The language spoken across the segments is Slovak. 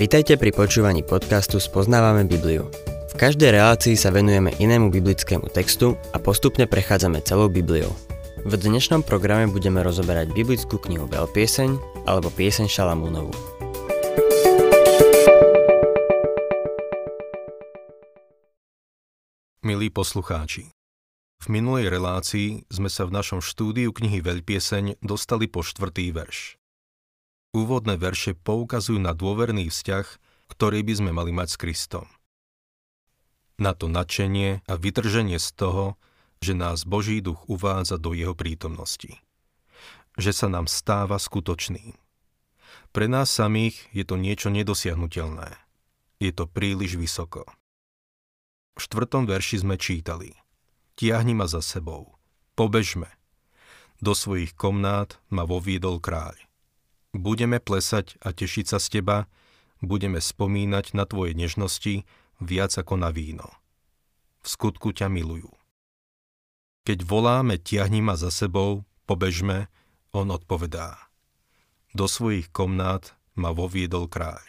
Vitajte pri počúvaní podcastu Spoznávame Bibliu. V každej relácii sa venujeme inému biblickému textu a postupne prechádzame celou Bibliou. V dnešnom programe budeme rozoberať biblickú knihu Veľpieseň alebo Pieseň Šalamúnovu. Milí poslucháči, v minulej relácii sme sa v našom štúdiu knihy Veľpieseň dostali po štvrtý verš. Úvodné verše poukazujú na dôverný vzťah, ktorý by sme mali mať s Kristom. Na to nadšenie a vytrženie z toho, že nás Boží duch uvádza do jeho prítomnosti. Že sa nám stáva skutočným. Pre nás samých je to niečo nedosiahnutelné. Je to príliš vysoko. V štvrtom verši sme čítali – tiahni ma za sebou. Pobežme. Do svojich komnát ma voviedol kráľ. Budeme plesať a tešiť sa z teba, budeme spomínať na tvoje nežnosti viac ako na víno. V skutku ťa milujú. Keď voláme tiahni ma za sebou, pobežme, on odpovedá. Do svojich komnát ma voviedol kráľ.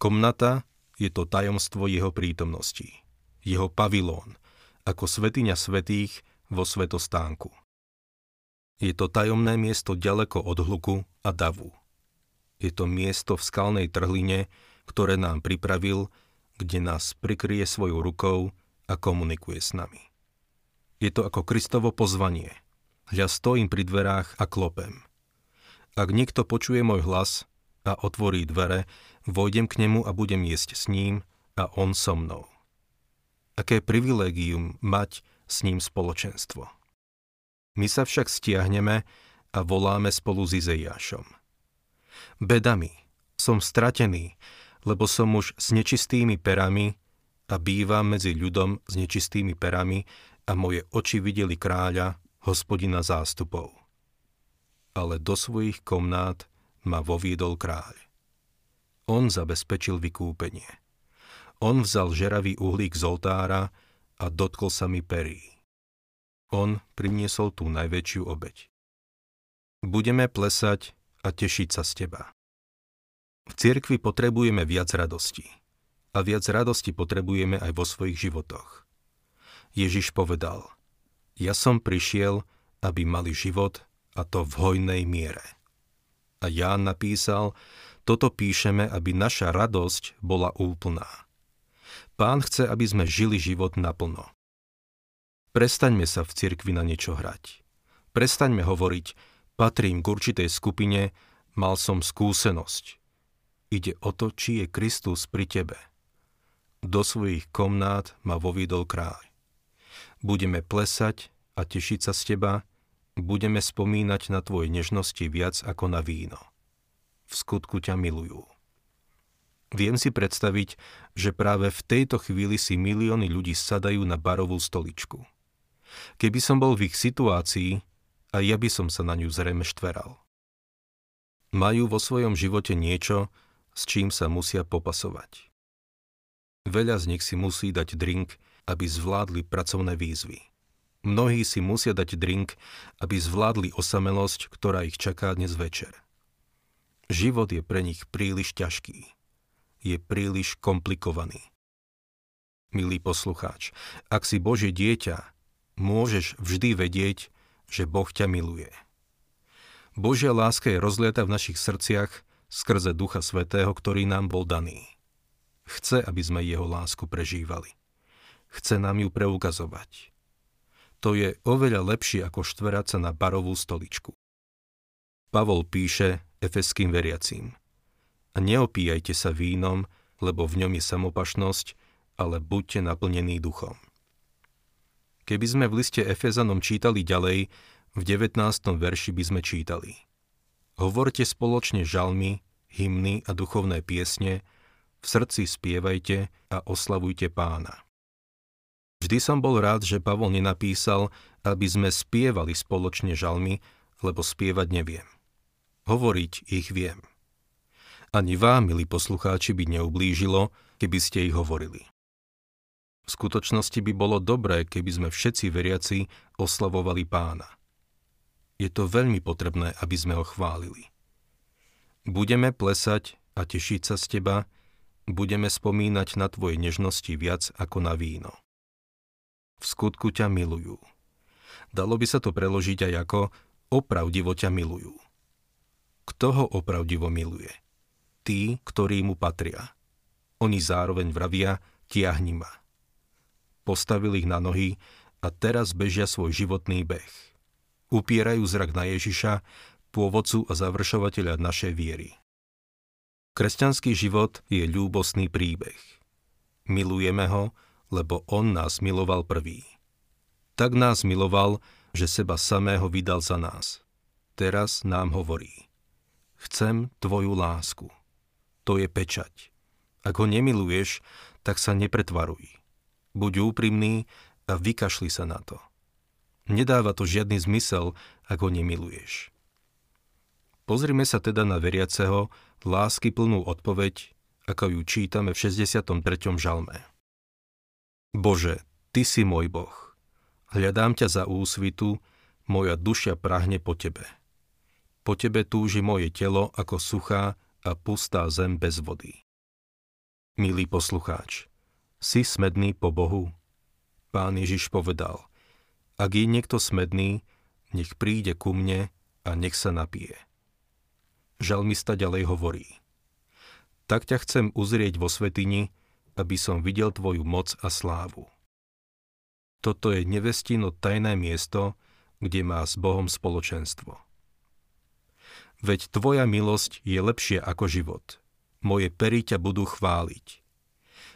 Komnata je to tajomstvo jeho prítomnosti, jeho pavilón, ako svetiňa svetých vo svetostánku. Je to tajomné miesto ďaleko od hluku a davu. Je to miesto v skalnej trhline, ktoré nám pripravil, kde nás prikrie svojou rukou a komunikuje s nami. Je to ako Kristovo pozvanie. Ja stojím pri dverách a klopem. Ak niekto počuje môj hlas a otvorí dvere, vojdem k nemu a budem jesť s ním a on so mnou aké privilégium mať s ním spoločenstvo. My sa však stiahneme a voláme spolu s Izeiášom. Bedami, som stratený, lebo som už s nečistými perami a bývam medzi ľudom s nečistými perami a moje oči videli kráľa, hospodina zástupov. Ale do svojich komnát ma voviedol kráľ. On zabezpečil vykúpenie. On vzal žeravý uhlík z oltára a dotkol sa mi perí. On priniesol tú najväčšiu obeď. Budeme plesať a tešiť sa z teba. V cirkvi potrebujeme viac radosti. A viac radosti potrebujeme aj vo svojich životoch. Ježiš povedal, ja som prišiel, aby mali život a to v hojnej miere. A Ján napísal, toto píšeme, aby naša radosť bola úplná. Pán chce, aby sme žili život naplno. Prestaňme sa v cirkvi na niečo hrať. Prestaňme hovoriť, patrím k určitej skupine, mal som skúsenosť. Ide o to, či je Kristus pri tebe. Do svojich komnát ma voviedol kráľ. Budeme plesať a tešiť sa z teba, budeme spomínať na tvoje nežnosti viac ako na víno. V skutku ťa milujú. Viem si predstaviť, že práve v tejto chvíli si milióny ľudí sadajú na barovú stoličku. Keby som bol v ich situácii, a ja by som sa na ňu zrejme štveral. Majú vo svojom živote niečo, s čím sa musia popasovať. Veľa z nich si musí dať drink, aby zvládli pracovné výzvy. Mnohí si musia dať drink, aby zvládli osamelosť, ktorá ich čaká dnes večer. Život je pre nich príliš ťažký je príliš komplikovaný. Milý poslucháč, ak si Božie dieťa, môžeš vždy vedieť, že Boh ťa miluje. Božia láska je rozlieta v našich srdciach skrze Ducha Svetého, ktorý nám bol daný. Chce, aby sme jeho lásku prežívali. Chce nám ju preukazovať. To je oveľa lepšie ako štverať sa na barovú stoličku. Pavol píše efeským veriacím – a neopíjajte sa vínom, lebo v ňom je samopašnosť, ale buďte naplnení duchom. Keby sme v liste Efezanom čítali ďalej, v 19. verši by sme čítali Hovorte spoločne žalmy, hymny a duchovné piesne, v srdci spievajte a oslavujte pána. Vždy som bol rád, že Pavol nenapísal, aby sme spievali spoločne žalmy, lebo spievať neviem. Hovoriť ich viem. Ani vám, milí poslucháči, by neublížilo, keby ste ich hovorili. V skutočnosti by bolo dobré, keby sme všetci veriaci oslavovali pána. Je to veľmi potrebné, aby sme ho chválili. Budeme plesať a tešiť sa z teba, budeme spomínať na tvoje nežnosti viac ako na víno. V skutku ťa milujú. Dalo by sa to preložiť aj ako opravdivo ťa milujú. Kto ho opravdivo miluje? Tí, ktorí mu patria. Oni zároveň vravia, tiahni ma. Postavili ich na nohy a teraz bežia svoj životný beh. Upierajú zrak na Ježiša, pôvodcu a završovateľa našej viery. Kresťanský život je ľúbosný príbeh. Milujeme ho, lebo on nás miloval prvý. Tak nás miloval, že seba samého vydal za nás. Teraz nám hovorí. Chcem tvoju lásku. To je pečať. Ak ho nemiluješ, tak sa nepretvaruj. Buď úprimný a vykašli sa na to. Nedáva to žiadny zmysel, ak ho nemiluješ. Pozrime sa teda na veriaceho, lásky plnú odpoveď, ako ju čítame v 63. žalme. Bože, Ty si môj Boh. Hľadám ťa za úsvitu, moja duša prahne po Tebe. Po Tebe túži moje telo ako suchá a pustá zem bez vody. Milý poslucháč, si smedný po Bohu? Pán Ježiš povedal, ak je niekto smedný, nech príde ku mne a nech sa napije. Žalmista ďalej hovorí. Tak ťa chcem uzrieť vo svetini, aby som videl tvoju moc a slávu. Toto je nevestino tajné miesto, kde má s Bohom spoločenstvo. Veď tvoja milosť je lepšie ako život. Moje pery ťa budú chváliť.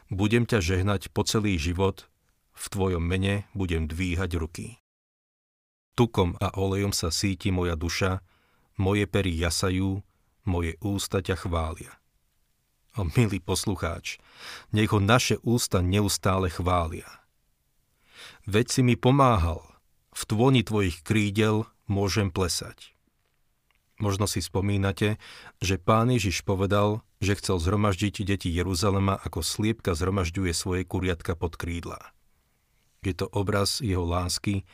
Budem ťa žehnať po celý život, v tvojom mene budem dvíhať ruky. Tukom a olejom sa síti moja duša, moje pery jasajú, moje ústa ťa chvália. O milý poslucháč, nech ho naše ústa neustále chvália. Veď si mi pomáhal, v tvoni tvojich krídel môžem plesať. Možno si spomínate, že pán Ježiš povedal, že chcel zhromaždiť deti Jeruzalema ako sliepka zhromažďuje svoje kuriatka pod krídla. Je to obraz jeho lásky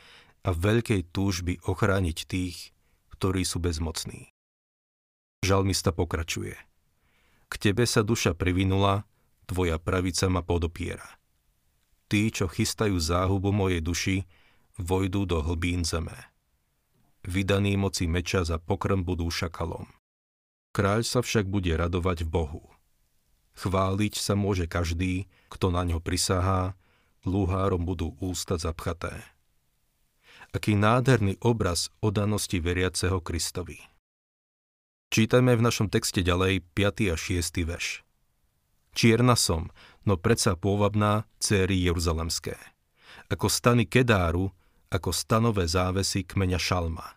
a veľkej túžby ochrániť tých, ktorí sú bezmocní. Žalmista pokračuje. K tebe sa duša privinula, tvoja pravica ma podopiera. Tí, čo chystajú záhubu mojej duši, vojdú do hlbín zeme. Vydaní moci meča za pokrm budú šakalom. Kráľ sa však bude radovať v Bohu. Chváliť sa môže každý, kto na ňo prisahá, lúhárom budú ústa zapchaté. Aký nádherný obraz odanosti veriaceho Kristovi. Čítajme v našom texte ďalej 5. a 6. verš. Čierna som, no predsa pôvabná céry Jeruzalemské. Ako stany Kedáru, ako stanové závesy kmeňa Šalma.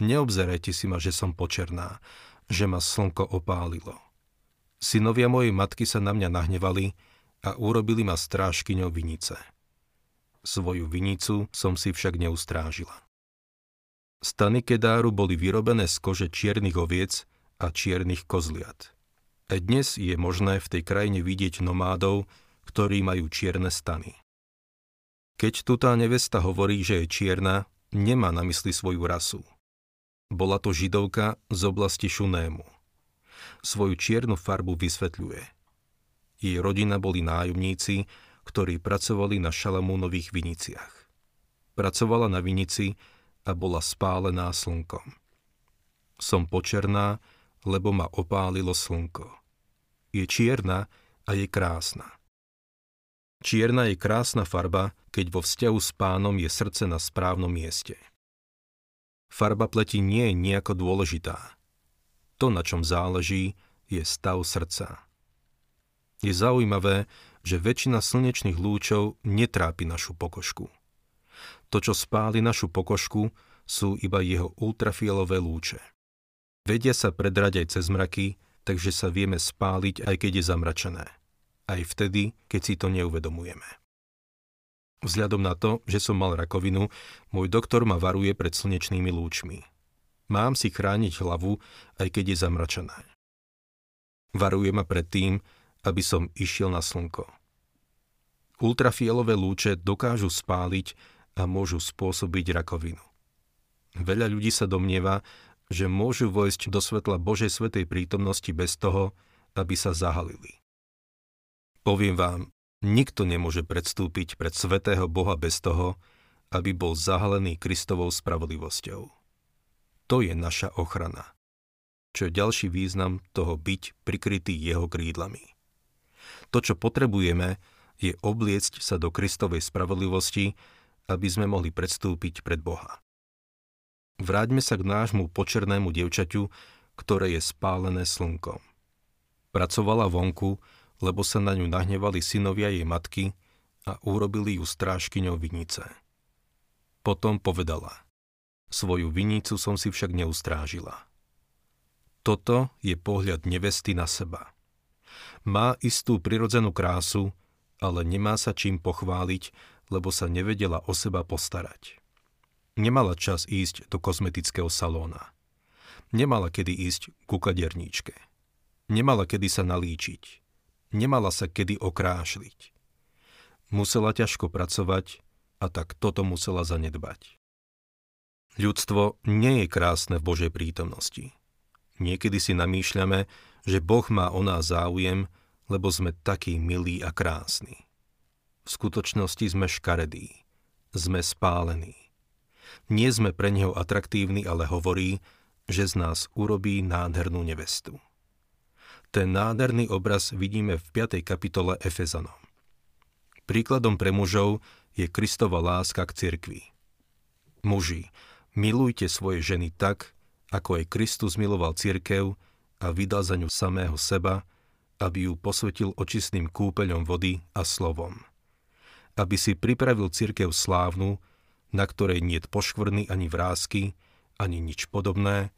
Neobzerajte si ma, že som počerná, že ma slnko opálilo. Synovia mojej matky sa na mňa nahnevali a urobili ma strážkyňou vinice. Svoju vinicu som si však neustrážila. Stany Kedáru boli vyrobené z kože čiernych oviec a čiernych kozliat. A dnes je možné v tej krajine vidieť nomádov, ktorí majú čierne stany. Keď tu tá nevesta hovorí, že je čierna, nemá na mysli svoju rasu. Bola to židovka z oblasti Šunému. Svoju čiernu farbu vysvetľuje. Jej rodina boli nájomníci, ktorí pracovali na Šalamúnových viniciach. Pracovala na vinici, a bola spálená slnkom. Som počerná, lebo ma opálilo slnko. Je čierna a je krásna. Čierna je krásna farba, keď vo vzťahu s pánom je srdce na správnom mieste. Farba pleti nie je nejako dôležitá. To, na čom záleží, je stav srdca. Je zaujímavé, že väčšina slnečných lúčov netrápi našu pokožku. To, čo spáli našu pokožku, sú iba jeho ultrafialové lúče. Vedia sa predrať aj cez mraky, takže sa vieme spáliť aj keď je zamračené. Aj vtedy, keď si to neuvedomujeme. Vzhľadom na to, že som mal rakovinu, môj doktor ma varuje pred slnečnými lúčmi. Mám si chrániť hlavu, aj keď je zamračené. Varuje ma pred tým, aby som išiel na slnko. Ultrafialové lúče dokážu spáliť a môžu spôsobiť rakovinu. Veľa ľudí sa domnieva, že môžu vojsť do svetla Božej svetej prítomnosti bez toho, aby sa zahalili. Poviem vám, nikto nemôže predstúpiť pred svetého Boha bez toho, aby bol zahalený Kristovou spravodlivosťou. To je naša ochrana. Čo je ďalší význam toho byť prikrytý jeho krídlami. To, čo potrebujeme, je obliecť sa do Kristovej spravodlivosti, aby sme mohli predstúpiť pred Boha. Vráťme sa k nášmu počernému dievčaťu, ktoré je spálené slnkom. Pracovala vonku, lebo sa na ňu nahnevali synovia jej matky a urobili ju strážkyňou vinice. Potom povedala, svoju vinicu som si však neustrážila. Toto je pohľad nevesty na seba. Má istú prirodzenú krásu, ale nemá sa čím pochváliť, lebo sa nevedela o seba postarať. Nemala čas ísť do kozmetického salóna. Nemala kedy ísť ku kaderníčke. Nemala kedy sa nalíčiť. Nemala sa kedy okrášliť. Musela ťažko pracovať, a tak toto musela zanedbať. Ľudstvo nie je krásne v Božej prítomnosti. Niekedy si namýšľame, že Boh má o nás záujem, lebo sme takí milí a krásni. V skutočnosti sme škaredí, sme spálení. Nie sme pre neho atraktívni, ale hovorí, že z nás urobí nádhernú nevestu. Ten nádherný obraz vidíme v 5. kapitole Efezanom. Príkladom pre mužov je Kristova láska k cirkvi. Muži, milujte svoje ženy tak, ako aj Kristus miloval cirkev a vydal za ňu samého seba, aby ju posvetil očistným kúpeľom vody a slovom. Aby si pripravil cirkev slávnu, na ktorej niet poškvrny ani vrázky, ani nič podobné,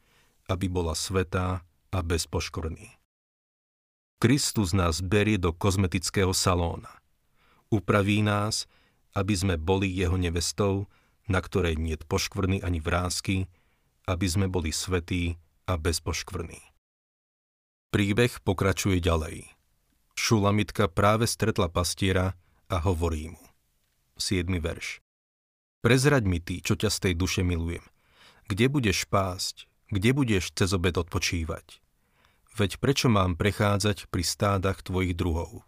aby bola svetá a bez poškvrny. Kristus nás berie do kozmetického salóna. Upraví nás, aby sme boli jeho nevestou, na ktorej nie poškvrny ani vrázky, aby sme boli svetí a bez. Príbeh pokračuje ďalej. Šulamitka práve stretla pastiera a hovorí mu. 7. verš. Prezraď mi ty, čo ťa z tej duše milujem. Kde budeš pásť? Kde budeš cez obed odpočívať? Veď prečo mám prechádzať pri stádach tvojich druhov?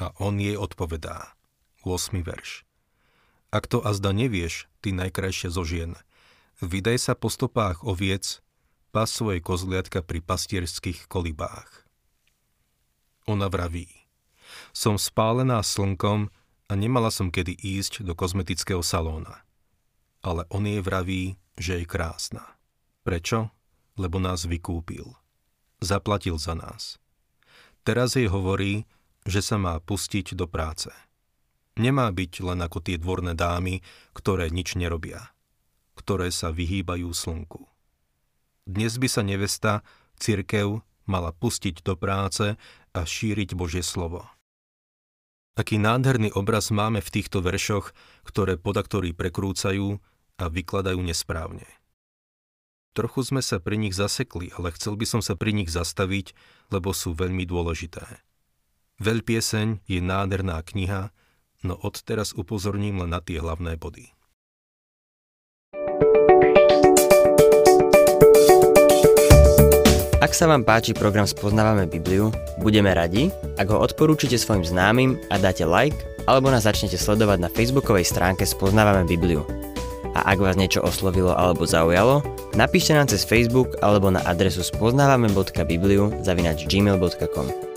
A on jej odpovedá. 8. verš. Ak to azda nevieš, ty najkrajšie zo žien, vydaj sa po stopách oviec, pas svoje kozliatka pri pastierských kolibách. Ona vraví, som spálená slnkom a nemala som kedy ísť do kozmetického salóna. Ale on jej vraví, že je krásna. Prečo? Lebo nás vykúpil. Zaplatil za nás. Teraz jej hovorí, že sa má pustiť do práce. Nemá byť len ako tie dvorné dámy, ktoré nič nerobia, ktoré sa vyhýbajú slnku. Dnes by sa nevesta, cirkev, mala pustiť do práce a šíriť Božie slovo. Aký nádherný obraz máme v týchto veršoch, ktoré podaktorí prekrúcajú a vykladajú nesprávne. Trochu sme sa pri nich zasekli, ale chcel by som sa pri nich zastaviť, lebo sú veľmi dôležité. Veľpieseň je nádherná kniha, no odteraz upozorním len na tie hlavné body. Ak sa vám páči program Spoznávame Bibliu, budeme radi, ak ho odporúčite svojim známym a dáte like, alebo nás začnete sledovať na facebookovej stránke Spoznávame Bibliu. A ak vás niečo oslovilo alebo zaujalo, napíšte nám cez Facebook alebo na adresu spoznávame.bibliu zavinač gmail.com.